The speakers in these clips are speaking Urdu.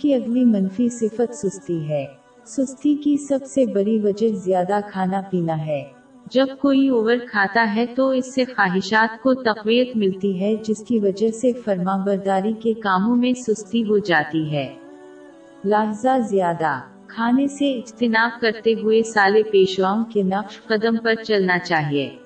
کی اگلی منفی صفت سستی ہے۔ سستی کی سب سے بڑی وجہ زیادہ کھانا پینا ہے۔ جب کوئی اوور کھاتا ہے تو اس سے خواہشات کو تقویت ملتی ہے، جس کی وجہ سے فرما برداری کے کاموں میں سستی ہو جاتی ہے۔ لحظہ زیادہ۔ کھانے سے اجتناب کرتے ہوئے سالے پیشواؤں کے نقش قدم پر چلنا چاہیے۔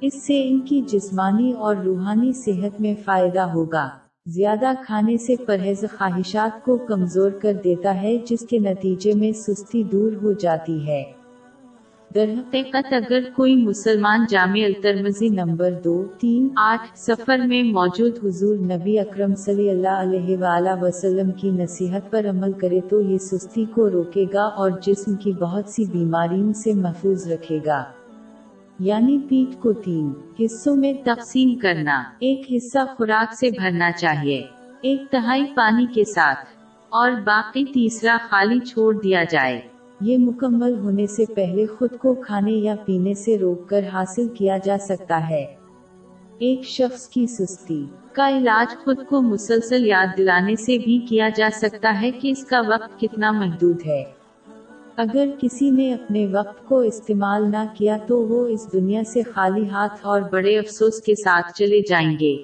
اس سے ان کی جسمانی اور روحانی صحت میں فائدہ ہوگا۔ زیادہ کھانے سے پرہیز خواہشات کو کمزور کر دیتا ہے، جس کے نتیجے میں سستی دور ہو جاتی ہے۔ در حقیقت اگر کوئی مسلمان جامع الترمزی نمبر دو، تین، آٹھ سفر میں موجود حضور نبی اکرم صلی اللہ علیہ وآلہ وسلم کی نصیحت پر عمل کرے تو یہ سستی کو روکے گا اور جسم کی بہت سی بیماریوں سے محفوظ رکھے گا۔ یعنی پیٹ کو تین حصوں میں تقسیم کرنا۔ ایک حصہ خوراک سے بھرنا چاہیے۔ ایک تہائی پانی کے ساتھ۔ اور باقی تیسرا خالی چھوڑ دیا جائے۔ یہ مکمل ہونے سے پہلے خود کو کھانے یا پینے سے روک کر حاصل کیا جا سکتا ہے۔ ایک شخص کی سستی کا علاج خود کو مسلسل یاد دلانے سے بھی کیا جا سکتا ہے کہ اس کا وقت کتنا محدود ہے۔ اگر کسی نے اپنے وقت کو استعمال نہ کیا تو وہ اس دنیا سے خالی ہاتھ اور بڑے افسوس کے ساتھ چلے جائیں گے۔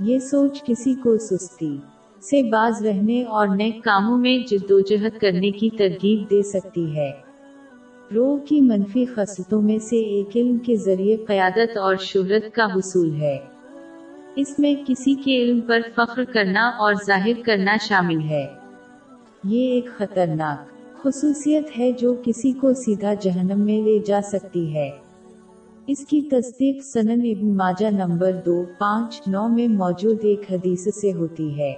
یہ سوچ کسی کو سستی سے باز رہنے اور نئے کاموں میں جدوجہد کرنے کی ترغیب دے سکتی ہے۔ روح کی منفی خصلتوں میں سے ایک علم کے ذریعے قیادت اور شہرت کا حصول ہے۔ اس میں کسی کے علم پر فخر کرنا اور ظاہر کرنا شامل ہے۔ یہ ایک خطرناک خصوصیت ہے جو کسی کو سیدھا جہنم میں لے جا سکتی ہے۔ اس کی تصدیق سنن ابن ماجہ نمبر دو، پانچ، نو میں موجود ایک حدیث سے ہوتی ہے۔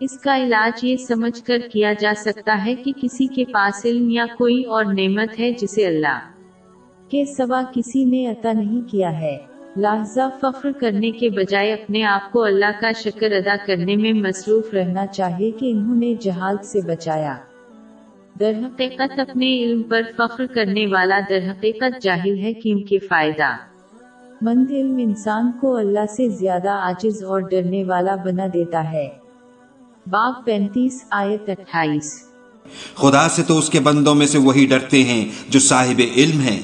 اس کا علاج یہ سمجھ کر کیا جا سکتا ہے کہ کسی کے پاس علم یا کوئی اور نعمت ہے جسے اللہ کے سوا کسی نے عطا نہیں کیا ہے۔ لہذا فخر کرنے کے بجائے اپنے آپ کو اللہ کا شکر ادا کرنے میں مصروف رہنا چاہیے کہ انہوں نے جہالت سے بچایا۔ در حقیقت اپنے علم پر فخر کرنے والا در حقیقت جاہل ہے کہ ان کے فائدہ۔ مند علم انسان کو اللہ سے زیادہ عاجز اور ڈرنے والا بنا دیتا ہے۔ باب پینتیس آیت اٹھائیس۔ خدا سے تو اس کے بندوں میں سے وہی ڈرتے ہیں جو صاحب علم ہیں۔